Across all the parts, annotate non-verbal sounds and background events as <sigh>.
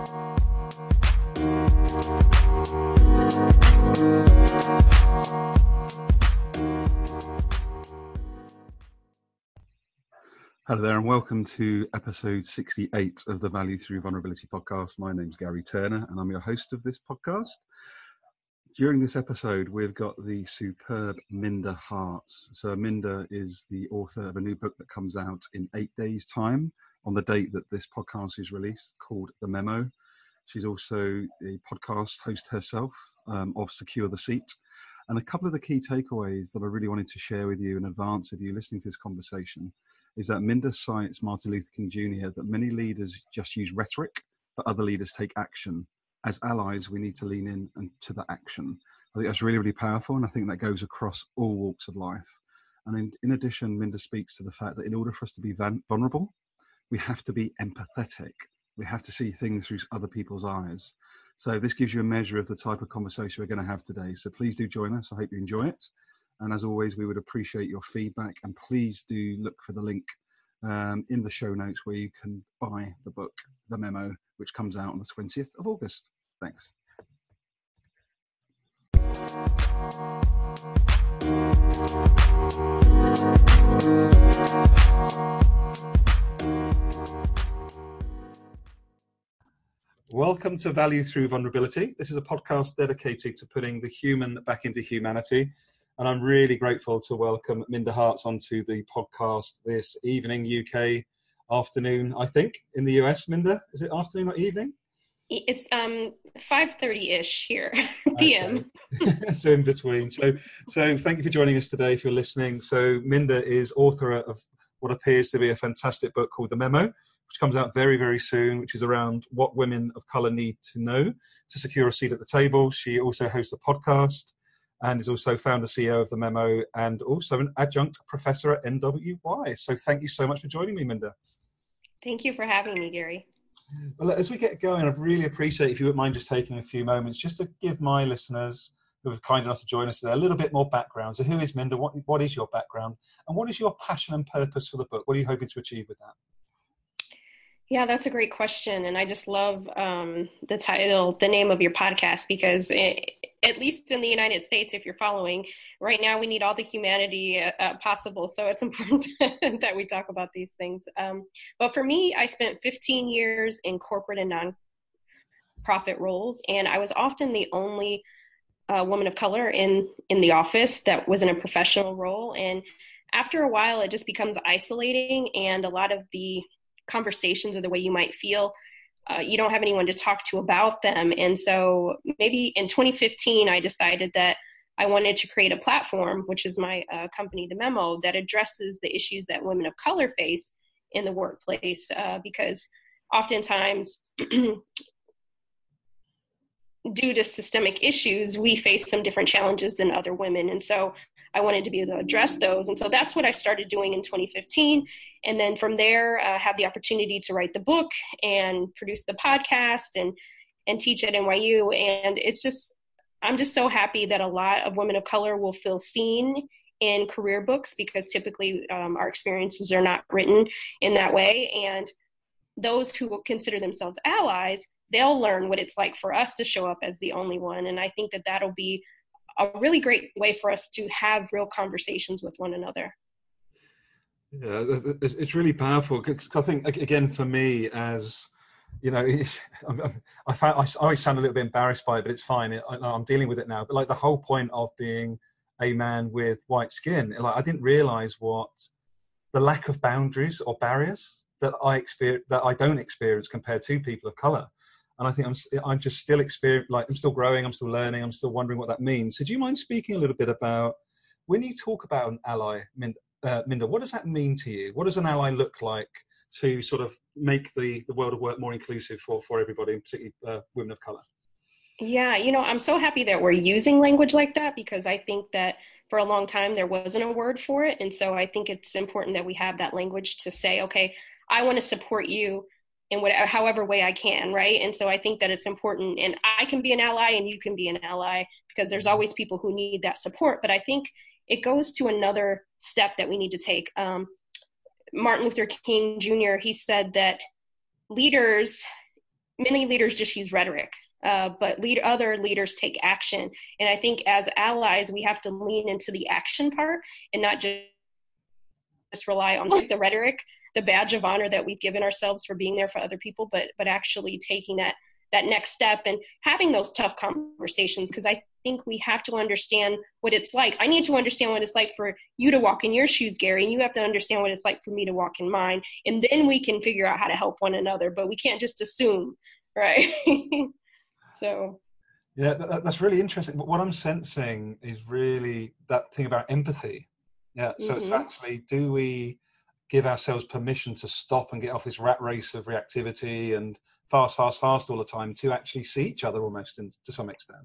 Hello there, and welcome to episode 68 of the Value Through Vulnerability podcast. My name's Gary Turner, and I'm your host of this podcast. During this episode, we've got the superb Minda Harts. So, Minda is the author of a new book that comes out in eight days' time on the date that this podcast is released called The Memo. She's also a podcast host herself um, of Secure the Seat. And a couple of the key takeaways that I really wanted to share with you in advance of you listening to this conversation is that Minda cites Martin Luther King Jr. that many leaders just use rhetoric, but other leaders take action. As allies, we need to lean in and to the action. I think that's really, really powerful, and I think that goes across all walks of life. And in, in addition, Minda speaks to the fact that in order for us to be vulnerable, we have to be empathetic. We have to see things through other people's eyes. So this gives you a measure of the type of conversation we're going to have today. So please do join us. I hope you enjoy it. And as always, we would appreciate your feedback. And please do look for the link um, in the show notes where you can buy the book, The Memo, which comes out on the 20th of August. Thanks. Welcome to Value Through Vulnerability. This is a podcast dedicated to putting the human back into humanity and I'm really grateful to welcome Minda Harts onto the podcast this evening, UK afternoon, I think, in the US. Minda, is it afternoon or evening? It's um 5:30ish here <laughs> p.m. <laughs> so in between. So so thank you for joining us today if you're listening. So Minda is author of what appears to be a fantastic book called The Memo, which comes out very very soon, which is around what women of color need to know to secure a seat at the table. She also hosts a podcast and is also founder CEO of the Memo and also an adjunct professor at NYU. So thank you so much for joining me, Minda. Thank you for having me, Gary. Well, as we get going, I'd really appreciate if you wouldn't mind just taking a few moments just to give my listeners who are kind enough to join us today a little bit more background. So, who is Minda? What, what is your background? And what is your passion and purpose for the book? What are you hoping to achieve with that? Yeah, that's a great question. And I just love um, the title, the name of your podcast, because it, at least in the United States, if you're following, right now we need all the humanity uh, uh possible. So it's <laughs> important that we talk about these things. Um, but for me, I spent 15 years in corporate and nonprofit roles, and I was often the only uh, woman of color in, in the office that was in a professional role. And after a while, it just becomes isolating, and a lot of the conversations or the way you might feel uh, you don't have anyone to talk to about them and so maybe in 2015 i decided that i wanted to create a platform which is my uh, company the memo that addresses the issues that women of color face in the workplace uh, because oftentimes due to systemic issues, we face some different challenges than other women. And so I wanted to be able to address those. And so that's what I started doing in 2015. And then from there, I uh, had the opportunity to write the book and produce the podcast and, and teach at NYU. And it's just, I'm just so happy that a lot of women of color will feel seen in career books because typically um, our experiences are not written in that way. And those who will consider themselves allies they'll learn what it's like for us to show up as the only one. And I think that that'll be a really great way for us to have real conversations with one another. Yeah, it's really powerful I think again for me as you know, <laughs> I, found, I always sound a little bit embarrassed by it, but it's fine. I, I'm dealing with it now. But like the whole point of being a man with white skin, like I didn't realize what the lack of boundaries or barriers that I experience that I don't experience compared to people of color and I think I'm I'm just still experience like I'm still growing, I'm still learning, I'm still wondering what that means. So do you mind speaking a little bit about when you talk about an ally, Minda, uh, Minda what does that mean to you? What does an ally look like to sort of make the the world of work more inclusive for for everybody, particularly uh, women of color? Yeah, you know, I'm so happy that we're using language like that because I think that for a long time there wasn't a word for it, and so I think it's important that we have that language to say, okay, I want to support you in whatever however way I can, right? And so I think that it's important and I can be an ally and you can be an ally because there's mm-hmm. always people who need that support. But I think it goes to another step that we need to take. Um, Martin Luther King Jr. he said that leaders many leaders just use rhetoric uh, but lead, other leaders take action. And I think as allies, we have to lean into the action part and not just, just rely on like, the rhetoric, the badge of honor that we've given ourselves for being there for other people, but but actually taking that that next step and having those tough conversations because I think we have to understand what it's like. I need to understand what it's like for you to walk in your shoes, Gary, and you have to understand what it's like for me to walk in mine. And then we can figure out how to help one another, but we can't just assume, right? <laughs> So, yeah, that, that's really interesting. But what I'm sensing is really that thing about empathy. Yeah, so mm-hmm. it's actually do we give ourselves permission to stop and get off this rat race of reactivity and fast, fast, fast all the time to actually see each other almost in, to some extent?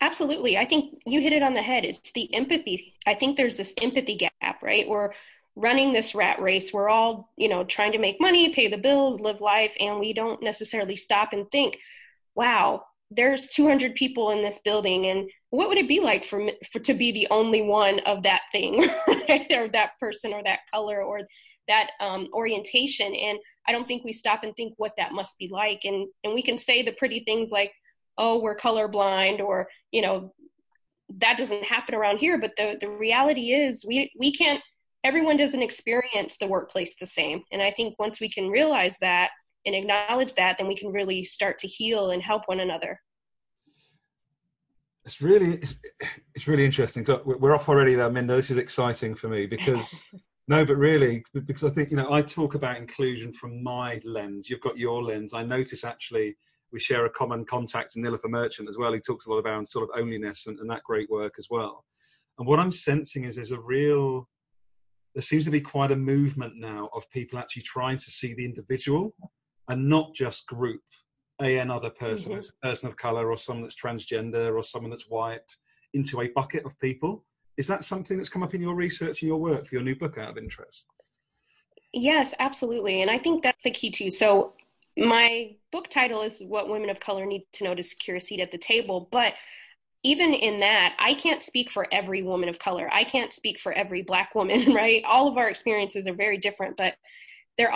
Absolutely. I think you hit it on the head. It's the empathy. I think there's this empathy gap, right? We're running this rat race we're all you know trying to make money pay the bills live life and we don't necessarily stop and think wow there's 200 people in this building and what would it be like for, for to be the only one of that thing <laughs> right? or that person or that color or that um, orientation and i don't think we stop and think what that must be like and and we can say the pretty things like oh we're colorblind or you know that doesn't happen around here but the the reality is we we can't everyone doesn't experience the workplace the same. And I think once we can realize that and acknowledge that, then we can really start to heal and help one another. It's really, it's really interesting. So we're off already there, Minda. This is exciting for me because, <laughs> no, but really, because I think, you know, I talk about inclusion from my lens. You've got your lens. I notice actually we share a common contact in Nilofer Merchant as well. He talks a lot about sort of onlyness and, and that great work as well. And what I'm sensing is there's a real there seems to be quite a movement now of people actually trying to see the individual and not just group a another person, mm-hmm. a person of color or someone that's transgender or someone that's white into a bucket of people. Is that something that's come up in your research and your work for your new book out of interest? Yes, absolutely. And I think that's the key too. So my book title is What Women of Color Need to Know to Secure a Seat at the Table, but even in that, I can't speak for every woman of color. I can't speak for every black woman, <laughs> right? All of our experiences are very different, but there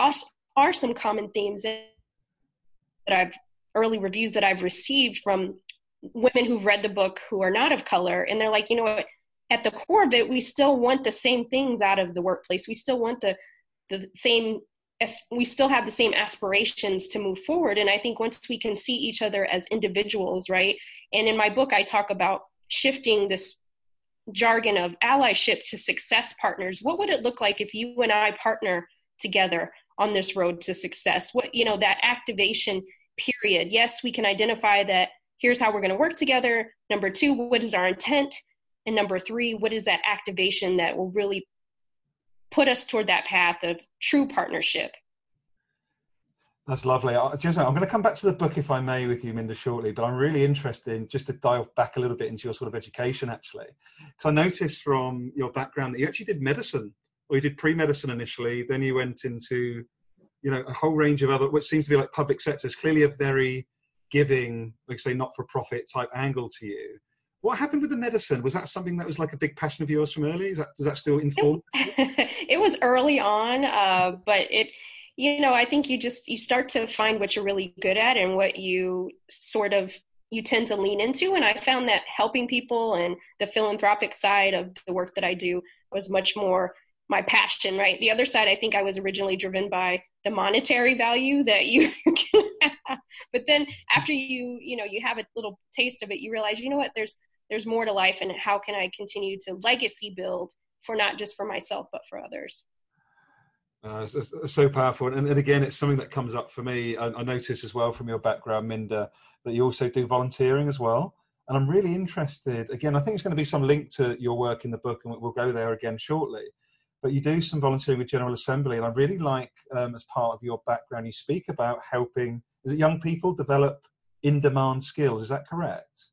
are, some common themes that I've early reviews that I've received from women who've read the book who are not of color. And they're like, you know what? At the core of it, we still want the same things out of the workplace. We still want the the same we still have the same aspirations to move forward and i think once we can see each other as individuals right and in my book i talk about shifting this jargon of allyship to success partners what would it look like if you and i partner together on this road to success what you know that activation period yes we can identify that here's how we're going to work together number two what is our intent and number three what is that activation that will really put us toward that path of true partnership. That's lovely. I'm going to come back to the book, if I may, with you, Minda, shortly. But I'm really interested in just to dive back a little bit into your sort of education, actually, because I noticed from your background that you actually did medicine, or you did pre-medicine initially. Then you went into, you know, a whole range of other, which seems to be like public sectors. Clearly, a very giving, like say, not-for-profit type angle to you. What happened with the medicine? Was that something that was like a big passion of yours from early? Is that, does that still inform? <laughs> it was early on, uh, but it, you know, I think you just you start to find what you're really good at and what you sort of you tend to lean into. And I found that helping people and the philanthropic side of the work that I do was much more my passion. Right. The other side, I think I was originally driven by the monetary value that you <laughs> can have. but then after you you know you have a little taste of it you realize you know what there's there's more to life and how can i continue to legacy build for not just for myself but for others uh, it's, it's so powerful and, and, again it's something that comes up for me I, I notice as well from your background minda that you also do volunteering as well and i'm really interested again i think it's going to be some link to your work in the book and we'll go there again shortly but you do some volunteering with general assembly and i really like um, as part of your background you speak about helping is it young people develop in demand skills is that correct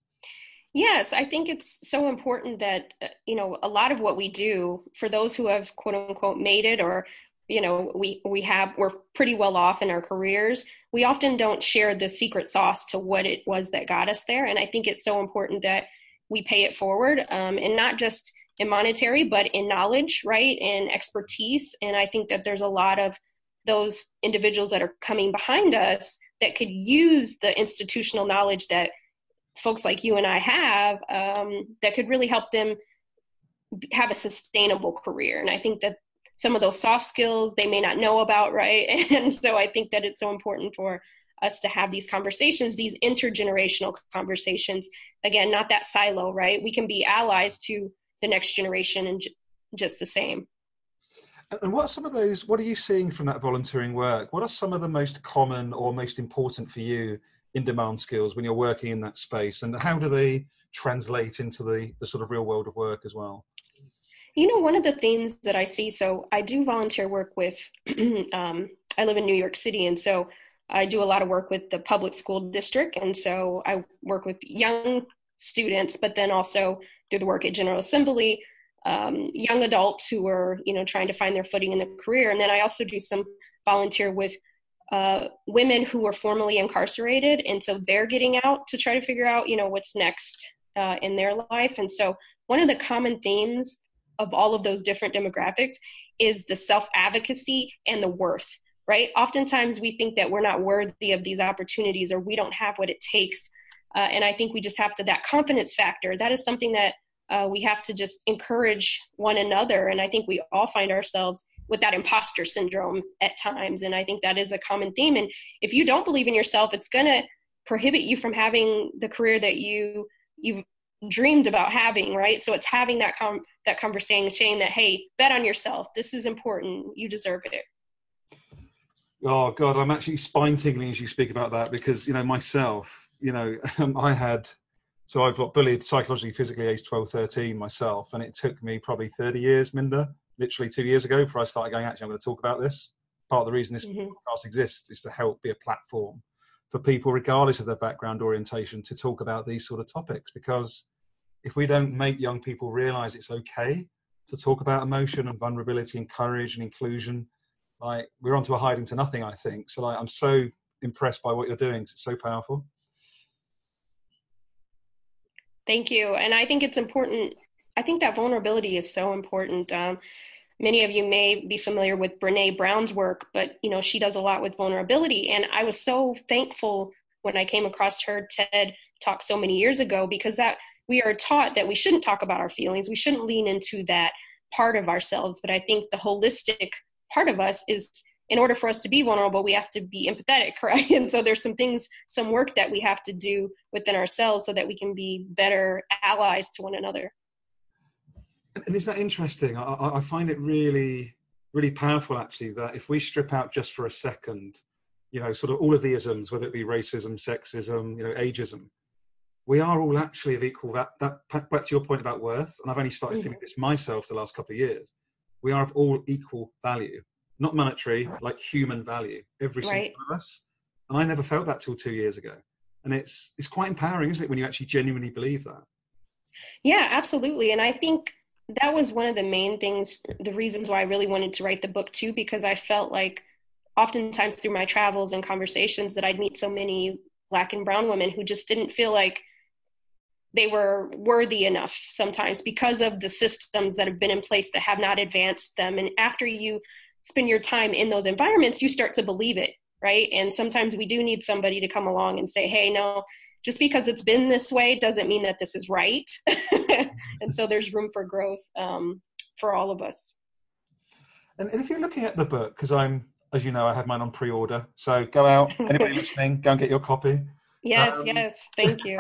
Yes, I think it's so important that, uh, you know, a lot of what we do for those who have quote unquote made it or, you know, we, we have, we're pretty well off in our careers. We often don't share the secret sauce to what it was that got us there. And I think it's so important that we pay it forward um, and not just in monetary, but in knowledge, right? And expertise. And I think that there's a lot of those individuals that are coming behind us that could use the institutional knowledge that folks like you and I have um, that could really help them have a sustainable career. And I think that some of those soft skills they may not know about, right? <laughs> And so I think that it's so important for us to have these conversations, these intergenerational conversations. Again, not that silo, right? We can be allies to the next generation and j- just the same. And what are some of those? What are you seeing from that volunteering work? What are some of the most common or most important for you in demand skills when you're working in that space, and how do they translate into the the sort of real world of work as well? You know, one of the things that I see. So I do volunteer work with. <clears throat> um, I live in New York City, and so I do a lot of work with the public school district, and so I work with young students, but then also through the work at General Assembly, um, young adults who are you know trying to find their footing in the career, and then I also do some volunteer with uh, women who were formerly incarcerated, and so they're getting out to try to figure out you know what's next uh, in their life, and so one of the common themes of all of those different demographics is the self advocacy and the worth right? Oftentimes we think that we're not worthy of these opportunities or we don't have what it takes. Uh, and I think we just have to, that confidence factor, that is something that uh, we have to just encourage one another. And I think we all find ourselves with that imposter syndrome at times. And I think that is a common theme. And if you don't believe in yourself, it's going to prohibit you from having the career that you, you've dreamed about having right so it's having that com- that conversation saying that hey bet on yourself this is important you deserve it Oh God, I'm actually spine tingling as you speak about that because you know myself, you know, <laughs> I had so I've got bullied psychologically, physically, age 12, 13 myself, and it took me probably 30 years, Minda, literally two years ago, before I started going. Actually, I'm going to talk about this. Part of the reason this mm-hmm. podcast exists is to help be a platform for people, regardless of their background orientation, to talk about these sort of topics. Because if we don't make young people realize it's okay to talk about emotion and vulnerability and courage and inclusion like we're onto a hiding to nothing i think so like i'm so impressed by what you're doing it's so powerful thank you. And i think it's important i think that vulnerability is so important. Um, many of you may be familiar with brene brown's work but you know she does a lot with vulnerability. And i was so thankful when i came across her ted talk so many years ago because that we are taught that we shouldn't talk about our feelings. We shouldn't lean into that part of ourselves. But i think the holistic part of us is in order for us to be vulnerable we have to be empathetic <laughs> right? And so there's some things some work that we have to do within ourselves so that we can be better allies to one another. And is that interesting? I, I find it really really powerful actually that if we strip out just for a second you know sort of all of the isms whether it be racism sexism you know ageism we are all actually of equal that that back to your point about worth and i've only started mm-hmm. feeling this myself the last couple of years we are of all equal value, not monetary, like human value, every single one of us. And I never felt that till two years ago. And it's it's quite empowering, isn't it, when you actually genuinely believe that? Yeah, absolutely. And I think that was one of the main things, the reasons why I really wanted to write the book too, because I felt like oftentimes through my travels and conversations that I'd meet so many black and brown women who just didn't feel like they were worthy enough sometimes because of the systems that have been in place that have not advanced them. And after you spend your time in those environments, you start to believe it, right? And sometimes we do need somebody to come along and say, hey, no, just because it's been this way doesn't mean that this is right. <laughs> and so there's room for growth um, for all of us. And, if you're looking at the book, because I'm, as you know, I had mine on pre order. So go out, <laughs> anybody listening, go and get your copy. Yes, um, yes, thank you.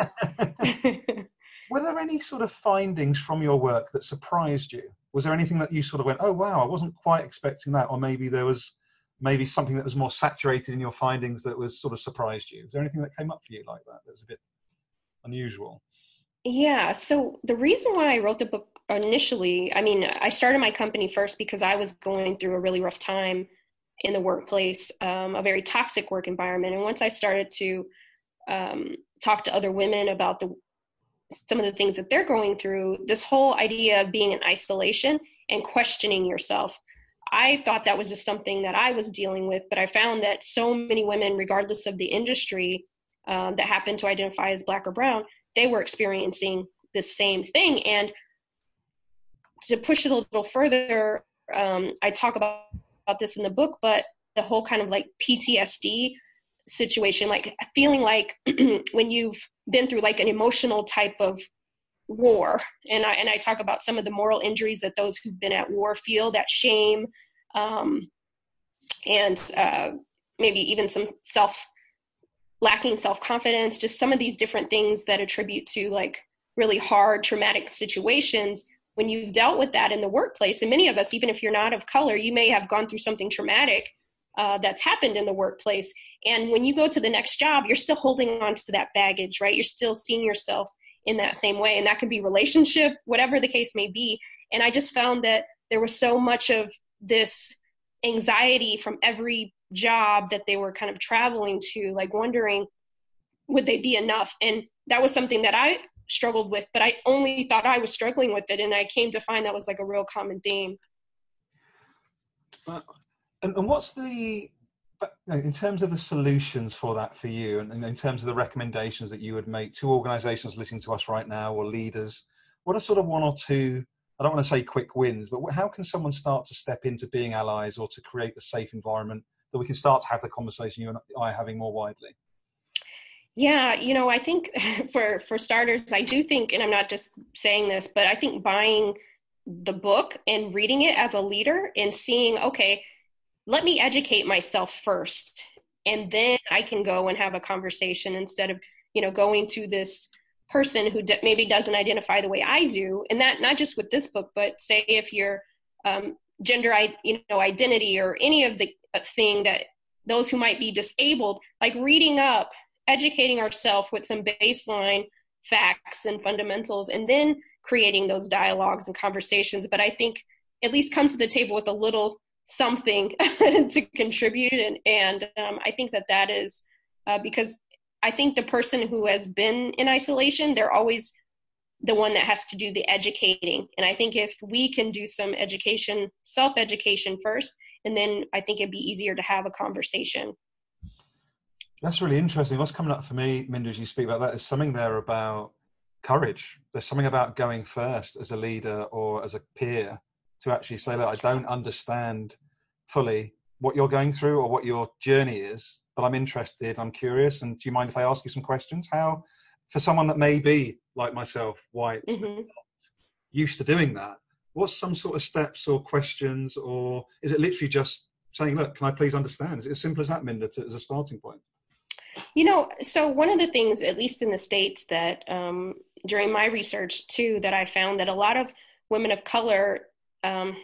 <laughs> were there any sort of findings from your work that surprised you? Was there anything that you sort of went, oh wow, I wasn't quite expecting that, or maybe there was maybe something that was more saturated in your findings that was sort of surprised you? Was there anything that came up for you like that that was a bit unusual? Yeah. So the reason why I wrote the book initially, I mean, I started my company first because I was going through a really rough time in the workplace, um, a very toxic work environment. And once I started to um, talk to other women about the some of the things that they're going through this whole idea of being in isolation and questioning yourself. I thought that was just something that i was dealing with but i found that so many women regardless of the industry um, that happen to identify as black or brown they were experiencing the same thing. And to push it a little further um, i talk about, about this in the book but the whole kind of like PTSD situation, like feeling like <clears throat> when you've been through like an emotional type of war, and I and I talk about some of the moral injuries that those who've been at war feel, that shame, um, and uh, maybe even some self lacking self confidence, just some of these different things that attribute to like really hard traumatic situations. When you've dealt with that in the workplace and many of us even if you're not of color you may have gone through something traumatic uh, that's happened in the workplace. And when you go to the next job you're still holding on to that baggage right? You're still seeing yourself in that same way. And that could be relationship whatever the case may be. And i just found that there was so much of this anxiety from every job that they were kind of traveling to like wondering would they be enough? And that was something that i struggled with, but I only thought I was struggling with it. And I came to find that was like a real common theme. Uh, and, and, what's the, in terms of the solutions for that for you, and, in terms of the recommendations that you would make to organizations listening to us right now or leaders, what are sort of one or two I don't want to say quick wins, but how can someone start to step into being allies or to create the safe environment that we can start to have the conversation you and I are having more widely? Yeah, you know, I think <laughs> for for starters, I do think, and I'm not just saying this, but I think buying the book and reading it as a leader and seeing, okay, let me educate myself first, and then I can go and have a conversation instead of you know going to this person who maybe doesn't identify the way I do, and that not just with this book, but say if you're um, gender, you know, identity or any of the uh, thing that those who might be disabled, like reading up educating ourselves with some baseline facts and fundamentals and then creating those dialogues and conversations. But i think at least come to the table with a little something <laughs> to contribute and and um, i think that that is uh, because i think the person who has been in isolation they're always the one that has to do the educating and i think if we can do some education self education first and then i think it'd be easier to have a conversation that's really interesting. What's coming up for me, Minda, as you speak about that, is something there about courage. There's something about going first as a leader or as a peer to actually say, look, I don't understand fully what you're going through or what your journey is, but I'm interested, I'm curious, and do you mind if I ask you some questions? How, for someone that may be like myself, white, mm-hmm. used to doing that, what's some sort of steps or questions, or is it literally just saying, look, can I please understand? Is it as simple as that, Minda, to, as a starting point? You know, so one of the things, at least in the States, that um, during my research too, that I found that a lot of women of color, um,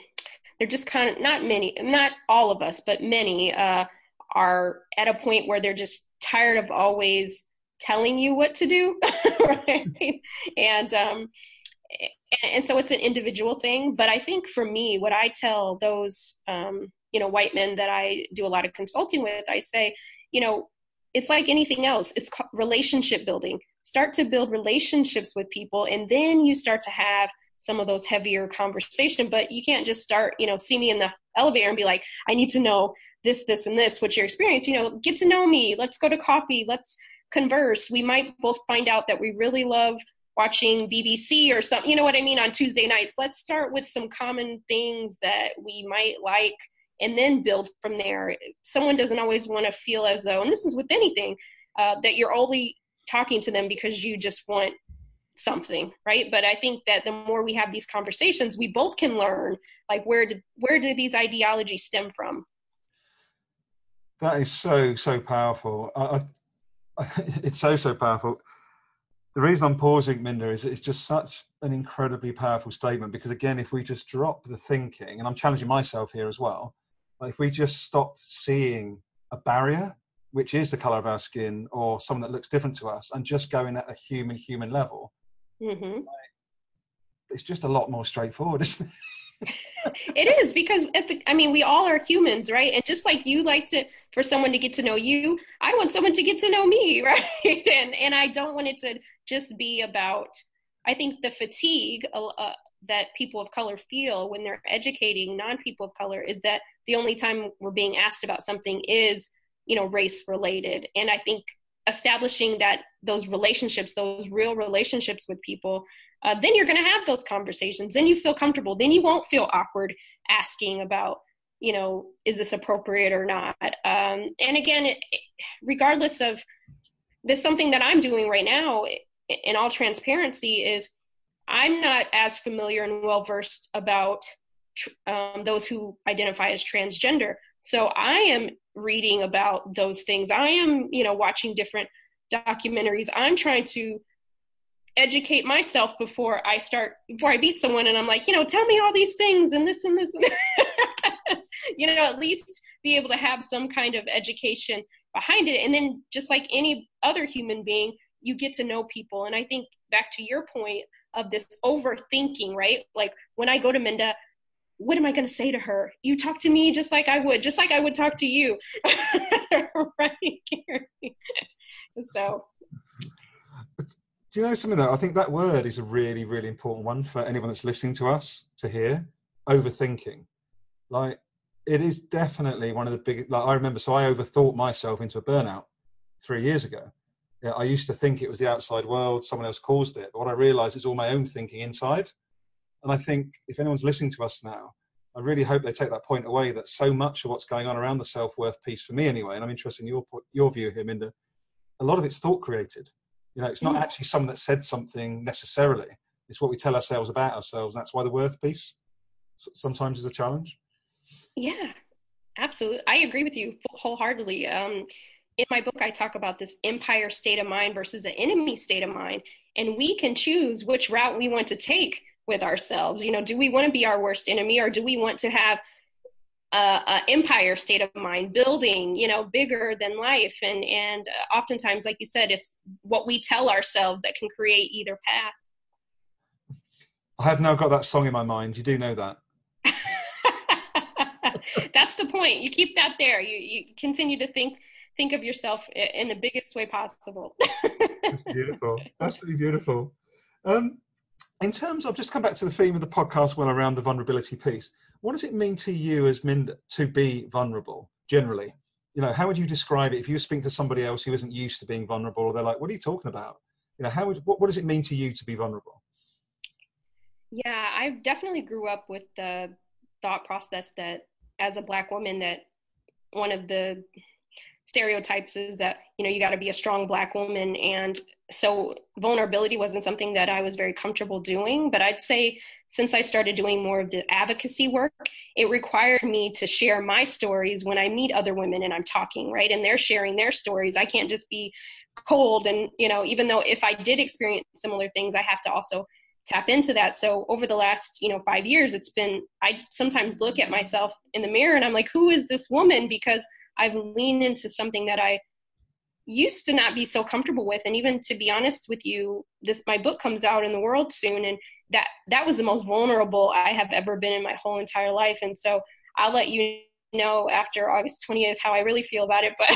they're just kind of, not many, not all of us, but many uh, are at a point where they're just tired of always telling you what to do. <laughs> right? And, um, and so it's an individual thing. But I think for me, what I tell those, um, you know, white men that I do a lot of consulting with, I say, you know, it's like anything else it's relationship building start to build relationships with people and then you start to have some of those heavier conversation but you can't just start you know see me in the elevator and be like i need to know this this and this what's your experience you know get to know me. Let's go to coffee. Let's converse. We might both find out that we really love watching bbc or something you know what i mean on tuesday nights. Let's start with some common things that we might like and then build from there. Someone doesn't always want to feel as though, and this is with anything, uh, that you're only talking to them because you just want something, right? But I think that the more we have these conversations, we both can learn like where did where do these ideologies stem from? That is so so powerful. I, I, <laughs> it's so so powerful. The reason I'm pausing, Minda, is it's just such an incredibly powerful statement because again, if we just drop the thinking, and I'm challenging myself here as well, if we just stop seeing a barrier, which is the color of our skin or someone that looks different to us, and just going at a human human level, mm-hmm. it's just a lot more straightforward, isn't it? <laughs> it is because at the, I mean, we all are humans, right? And just like you like to for someone to get to know you, I want someone to get to know me, <laughs> right? and and I don't want it to just be about. I think the fatigue uh, that people of color feel when they're educating non-people of color is that the only time we're being asked about something is you know race related and i think establishing that those relationships those real relationships with people uh, then you're going to have those conversations then you feel comfortable then you won't feel awkward asking about you know, is this appropriate or not? Um, and again, it, regardless of this something that I'm doing right now in all transparency is I'm not as familiar and well versed about um, those who identify as transgender. So I am reading about those things. I am, you know, watching different documentaries. I'm trying to educate myself before I start before I beat someone and I'm like, you know, tell me all these things and this and this and this. <laughs> you know, at least be able to have some kind of education behind it. And then just like any other human being, you get to know people. And I think back to your point of this overthinking, right? Like when I go to Minda, what am I going to say to her? You talk to me just like I would, just like I would talk to you. <laughs> right? so. Do you know something though? I think that word is a really, really important one for anyone that's listening to us to hear. Overthinking. Like, it is definitely one of the biggest. Like, I remember, so I overthought myself into a burnout three years ago. I used to think it was the outside world, someone else caused it. But what I realized is all my own thinking inside. And I think if anyone's listening to us now, I really hope they take that point away that so much of what's going on around the self worth piece for me anyway, and I'm interested in your your view here, Minda. A lot of it's thought created. You know, it's not mm. actually someone that said something necessarily. It's what we tell ourselves about ourselves. And that's why the worth piece sometimes is a challenge. Yeah, absolutely. I agree with you wholeheartedly. Um, in my book, I talk about this empire state of mind versus an enemy state of mind, and we can choose which route we want to take with ourselves. You know do we want to be our worst enemy or do we want to have a, a, empire state of mind building you know bigger than life? And and oftentimes like you said it's what we tell ourselves that can create either path. I have now got that song in my mind. You do know that. <laughs> That's the point. You keep that there. You you continue to think think of yourself in the biggest way possible. <laughs> That's beautiful. Absolutely beautiful. Um, in terms of just come back to the theme of the podcast well around the vulnerability piece what does it mean to you as Minda to be vulnerable generally? You know how would you describe it? If you speak to somebody else who isn't used to being vulnerable they're like what are you talking about? You know how would what, what does it mean to you to be vulnerable? Yeah i definitely grew up with the thought process that as a black woman that one of the stereotypes is that you know you got to be a strong black woman and so vulnerability wasn't something that I was very comfortable doing. But I'd say since I started doing more of the advocacy work, it required me to share my stories when I meet other women and I'm talking, right? And they're sharing their stories. I can't just be cold. And, you know, even though if I did experience similar things, I have to also tap into that. So over the last, you know, five years, it's been, I sometimes look at myself in the mirror and I'm like, who is this woman? Because I've leaned into something that I used to not be so comfortable with and even to be honest with you this my book comes out in the world soon and that that was the most vulnerable i have ever been in my whole entire life. And so i'll let you know after august 20th how i really feel about it but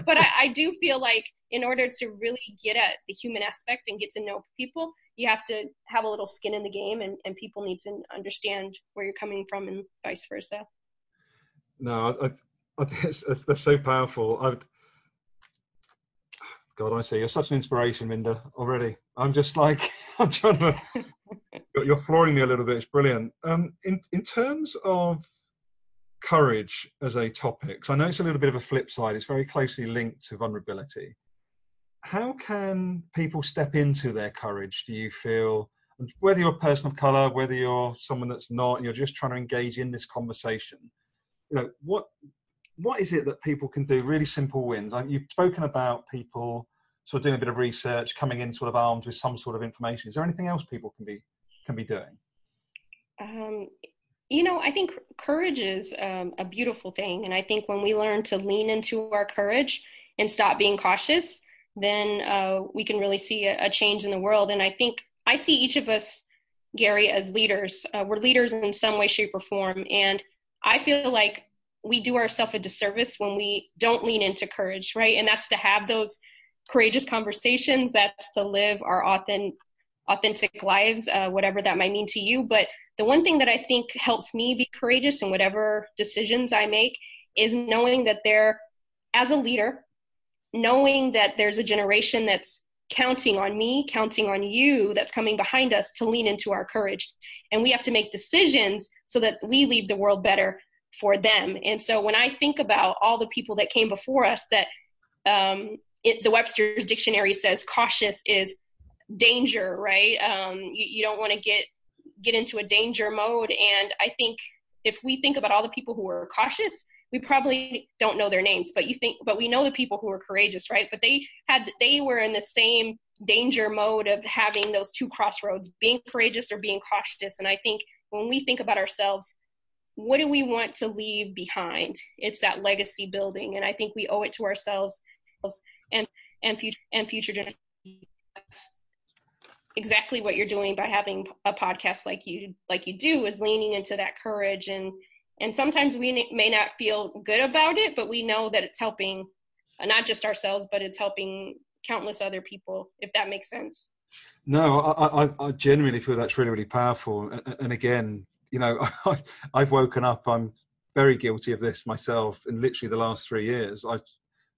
<laughs> but I, I do feel like in order to really get at the human aspect and get to know people you have to have a little skin in the game and, and people need to understand where you're coming from and vice versa. No i, I it's, it's, they're so powerful. I God, I see. You're such an inspiration, Minda, already. I'm just like, <laughs> I'm trying to, you're flooring me a little bit. It's brilliant. Um, in, in terms of courage as a topic, so I know it's a little bit of a flip side, it's very closely linked to vulnerability. How can people step into their courage, do you feel? And Whether you're a person of color, whether you're someone that's not, and you're just trying to engage in this conversation, you know, what what is it that people can do? Really simple wins. I, You've spoken about people sort of doing a bit of research, coming in sort of armed with some sort of information. Is there anything else people can be can be doing? Um, you know, I think courage is um, a beautiful thing, and I think when we learn to lean into our courage and stop being cautious, then uh, we can really see a, a, change in the world. And I think I see each of us, Gary, as leaders. Uh, we're leaders in some way, shape, or form, and I feel like we do ourselves a disservice when we don't lean into courage, right? And that's to have those courageous conversations. That's to live our authentic, authentic lives, uh, whatever that might mean to you. But the one thing that I think helps me be courageous in whatever decisions I make is knowing that there, as a leader, knowing that there's a generation that's counting on me, counting on you that's coming behind us to lean into our courage. And we have to make decisions so that we leave the world better for them. And so when I think about all the people that came before us, that um, it, the Webster's dictionary says cautious is danger, right? Um, you, you don't want to get get into a danger mode. And I think if we think about all the people who were cautious, we probably don't know their names, but you think, but we know the people who were courageous, right? But they had, they were in the same danger mode of having those two crossroads, being courageous or being cautious. And I think when we think about ourselves, what do we want to leave behind? It's that legacy building, and I think we owe it to ourselves and and future and future generations. Exactly what you're doing by having a podcast like you like you do is leaning into that courage and and sometimes we may not feel good about it, but we know that it's helping uh, not just ourselves, but it's helping countless other people. If that makes sense. No, I, I, I genuinely feel that's really, really powerful. And, and again, you know, <laughs> I've woken up. I'm very guilty of this myself. In literally the last three years, I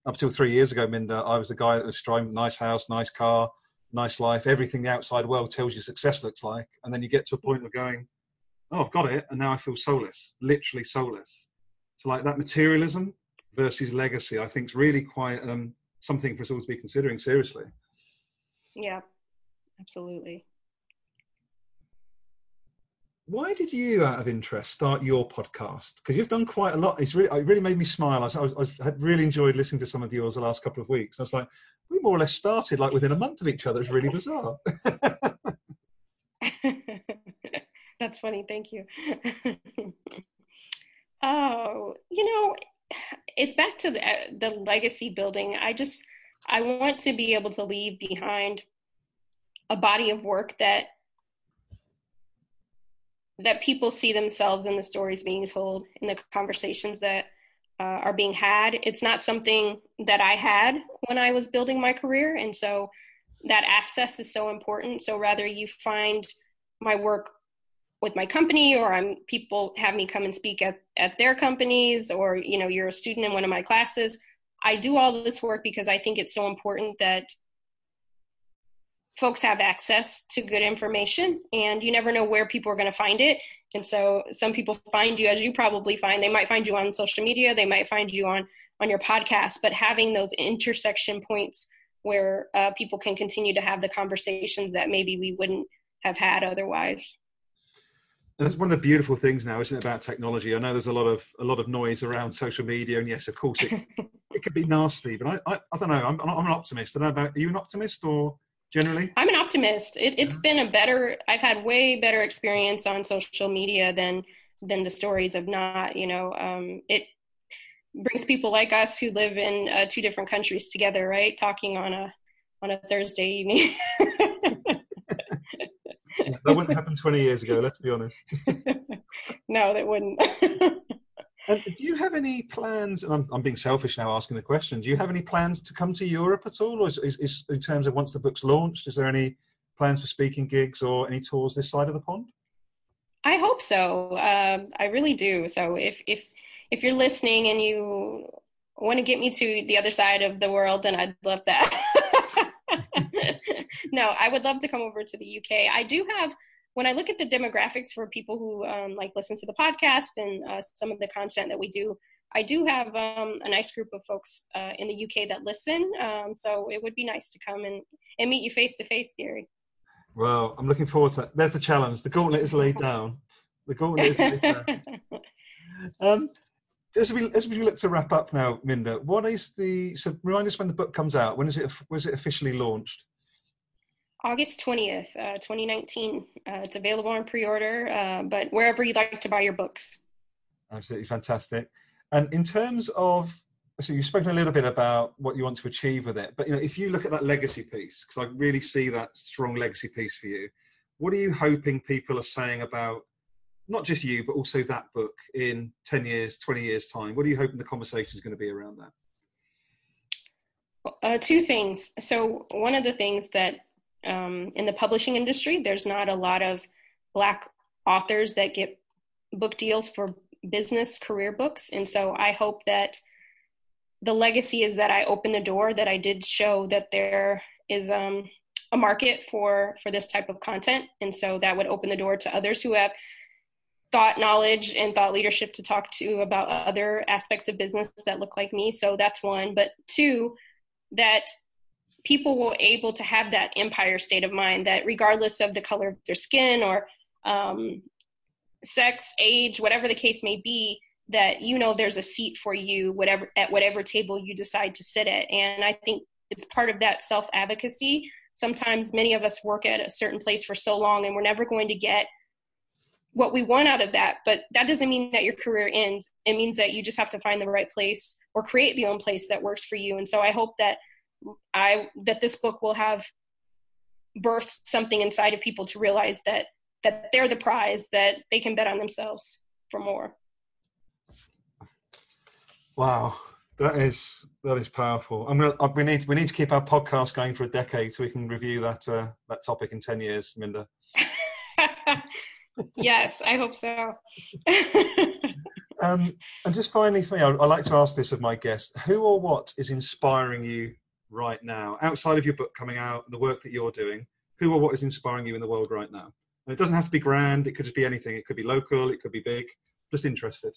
up till three years ago, Minda, I was the guy that was striving nice house, nice car, nice life, everything the outside world tells you success looks like, and then you get to a point of going, oh, I've got it, and now I feel soulless, literally soulless. So like that materialism versus legacy, I think is really quite um, something for us all to be considering seriously. Yeah, absolutely why did you, out of interest, start your podcast? Because you've done quite a lot. It's really, it really made me smile. I, was, I, had really enjoyed listening to some of yours the last couple of weeks. I was like, we more or less started like within a month of each other. It's really bizarre. <laughs> That's funny. Thank you. <laughs> oh, you know, it's back to the, the legacy building. I just, I want to be able to leave behind a body of work that that people see themselves in the stories being told in the conversations that uh, are being had. It's not something that i had when i was building my career and so that access is so important. So rather you find my work with my company or i'm people have me come and speak at, at their companies or you know you're a student in one of my classes. I do all this work because i think it's so important that folks have access to good information and you never know where people are going to find it. And so some people find you as you probably find. They might find you on social media they might find you on on your podcast but having those intersection points where uh, people can continue to have the conversations that maybe we wouldn't have had otherwise. And that's one of the beautiful things now isn't it about technology? I know there's a lot of a lot of noise around social media and yes of course it <laughs> it can be nasty but i i, I don't know. I'm, I'm an optimist. I don't know about are you an optimist or generally? I'm an optimist. It, has been a better. I've had way better experience on social media than than the stories of not. You know, um, it brings people like us who live in uh, two different countries together, right? Talking on a on a Thursday evening. <laughs> that wouldn't happen 20 years ago. Let's be honest. <laughs> no, that wouldn't. <laughs> And do you have any plans? And I'm, I'm being selfish now asking the question. Do you have any plans to come to Europe at all, or is, is, is in terms of once the book's launched, is there any plans for speaking gigs or any tours this side of the pond? I hope so. Um, I really do. So if if if you're listening and you want to get me to the other side of the world, then I'd love that. <laughs> <laughs> no, I would love to come over to the UK. I do have when I look at the demographics for people who um, like listen to the podcast and uh, some of the content that we do, I do have um, a nice group of folks uh, in the UK that listen. Um, so it would be nice to come and, and meet you face to face, Gary. Well, I'm looking forward to that. There's the challenge. The gauntlet is laid down. The gauntlet is laid down. <laughs> um, as we, as we look to wrap up now, Minda, what is the, so remind us when the book comes out. When is it, was it officially launched? August 20th, uh, 2019. Uh, it's available on pre order, uh, but wherever you'd like to buy your books. Absolutely fantastic. And in terms of, so you've spoken a little bit about what you want to achieve with it, but you know, if you look at that legacy piece, because I really see that strong legacy piece for you, what are you hoping people are saying about not just you, but also that book in 10 years, 20 years' time? What are you hoping the conversation is going to be around that? Uh, two things. So, one of the things that um, in the publishing industry, there's not a lot of Black authors that get book deals for business career books. And so I hope that the legacy is that I opened the door, that I did show that there is um, a market for for this type of content, and so that would open the door to others who have thought knowledge and thought leadership to talk to about other aspects of business that look like me. So that's one. But two, that people will able to have that empire state of mind that regardless of the color of their skin or um, sex, age, whatever the case may be, that you know there's a seat for you whatever at whatever table you decide to sit at. And I think it's part of that self advocacy. Sometimes many of us work at a certain place for so long and we're never going to get what we want out of that but that doesn't mean that your career ends it means that you just have to find the right place or create the own place that works for you and so i hope that i that this book will have birthed something inside of people to realize that that they're the prize that they can bet on themselves for more. Wow. That is that is powerful. I'm gonna uh, we need we need to keep our podcast going for a decade so we can review that uh, that topic in 10 years minda. <laughs> Yes, I hope so. <laughs> um, and just finally, for me, I, I like to ask this of my guests: Who or what is inspiring you right now, outside of your book coming out, the work that you're doing? Who or what is inspiring you in the world right now? And it doesn't have to be grand; it could just be anything. It could be local, it could be big. Just interested.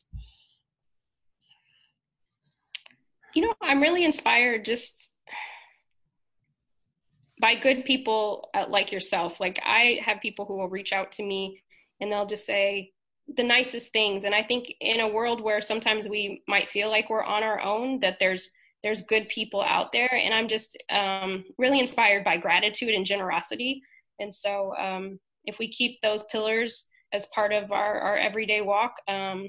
You know, I'm really inspired just by good people uh, like yourself. Like I have people who will reach out to me and they'll just say the nicest things and i think in a world where sometimes we might feel like we're on our own that there's there's good people out there and i'm just um, really inspired by gratitude and generosity and so um, if we keep those pillars as part of our, our everyday walk um,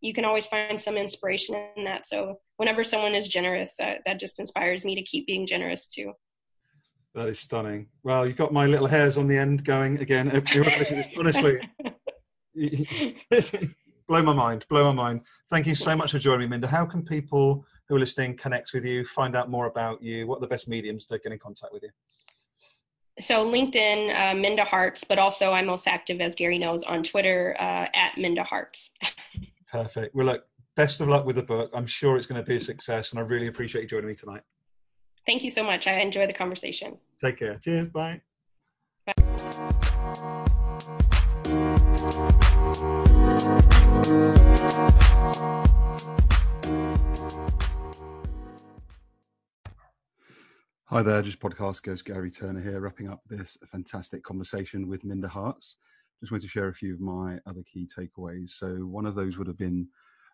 you can always find some inspiration in that so whenever someone is generous uh, that just inspires me to keep being generous too that is stunning. Well, you've got my little hairs on the end going again. Honestly, <laughs> <laughs> blow my mind, blow my mind. Thank you so much for joining me, Minda. How can people who are listening connect with you, find out more about you? What are the best mediums to get in contact with you? So LinkedIn, uh, Minda Harts, but also I'm most active, as Gary knows, on Twitter uh, at Minda Harts. <laughs> Perfect. Well, look, best of luck with the book. I'm sure it's going to be a success, and I really appreciate you joining me tonight. Thank you so much. I enjoy the conversation. Take care. Cheers. Bye. Bye. Hi there, just podcast goes Gary Turner here, wrapping up this fantastic conversation with Minda Harts. Just wanted to share a few of my other key takeaways. So, one of those would have been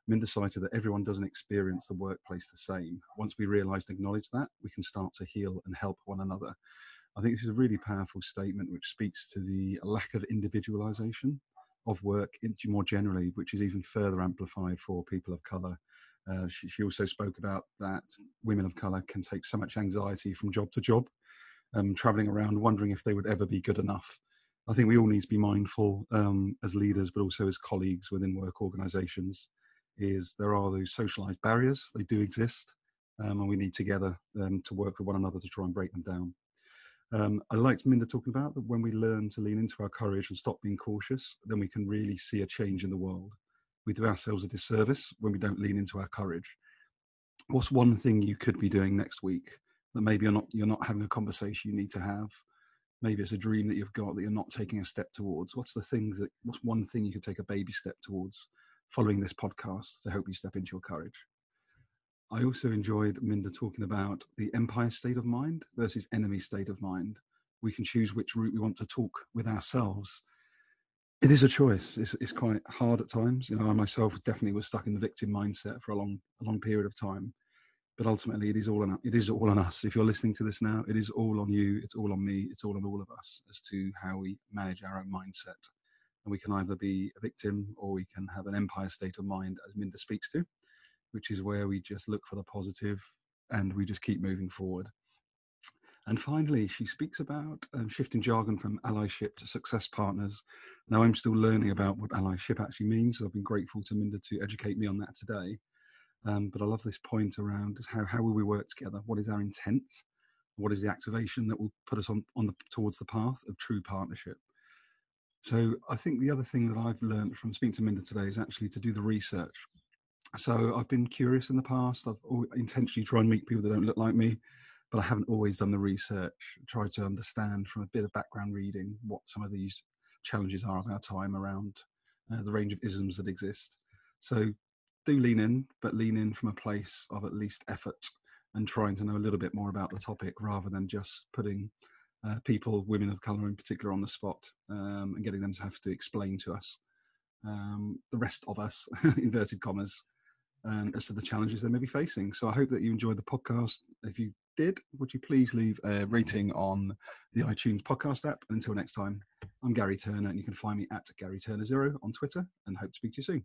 Minda cited that everyone doesn't experience the workplace the same. Once we realize and acknowledge that, we can start to heal and help one another. I think this is a really powerful statement which speaks to the lack of individualization of work more generally, which is even further amplified for people of color. Uh, she, she, also spoke about that women of color can take so much anxiety from job to job, um, traveling around wondering if they would ever be good enough. I think we all need to be mindful um, as leaders, but also as colleagues within work organizations is there are those socialized barriers. They do exist, um, and we need together um, to work with one another to try and break them down. Um, I liked Minda talking about that when we learn to lean into our courage and stop being cautious, then we can really see a change in the world. We do ourselves a disservice when we don't lean into our courage. What's one thing you could be doing next week that maybe you're not you're not having a conversation you need to have? Maybe it's a dream that you've got that you're not taking a step towards. What's the things that what's one thing you could take a baby step towards? following this podcast to help you step into your courage. I also enjoyed Minda talking about the empire state of mind versus enemy state of mind. We can choose which route we want to talk with ourselves. It is a choice. It's, it's quite hard at times. You know, I myself definitely was stuck in the victim mindset for a long, a long period of time. But ultimately, it is all on it is all on us. If you're listening to this now, it is all on you. It's all on me. It's all on all of us as to how we manage our own mindset and we can either be a victim or we can have an empire state of mind, as Minda speaks to, which is where we just look for the positive and we just keep moving forward. And finally, she speaks about um, shifting jargon from allyship to success partners. Now, I'm still learning about what allyship actually means. I've been grateful to Minda to educate me on that today. Um, but I love this point around how, how will we work together? What is our intent? What is the activation that will put us on, on the, towards the path of true partnership? So I think the other thing that I've learned from speaking to Minda today is actually to do the research. So I've been curious in the past. I've intentionally tried and meet people that don't look like me, but I haven't always done the research. Tried to understand from a bit of background reading what some of these challenges are of our time around uh, the range of isms that exist. So do lean in, but lean in from a place of at least effort and trying to know a little bit more about the topic rather than just putting uh, people, women of colour in particular, on the spot um, and getting them to have to explain to us, um, the rest of us, <laughs> inverted commas, and as to the challenges they may be facing. So I hope that you enjoyed the podcast. If you did, would you please leave a rating on the iTunes podcast app? And until next time, I'm Gary Turner, and you can find me at Gary Turner Zero on Twitter, and hope to speak to you soon.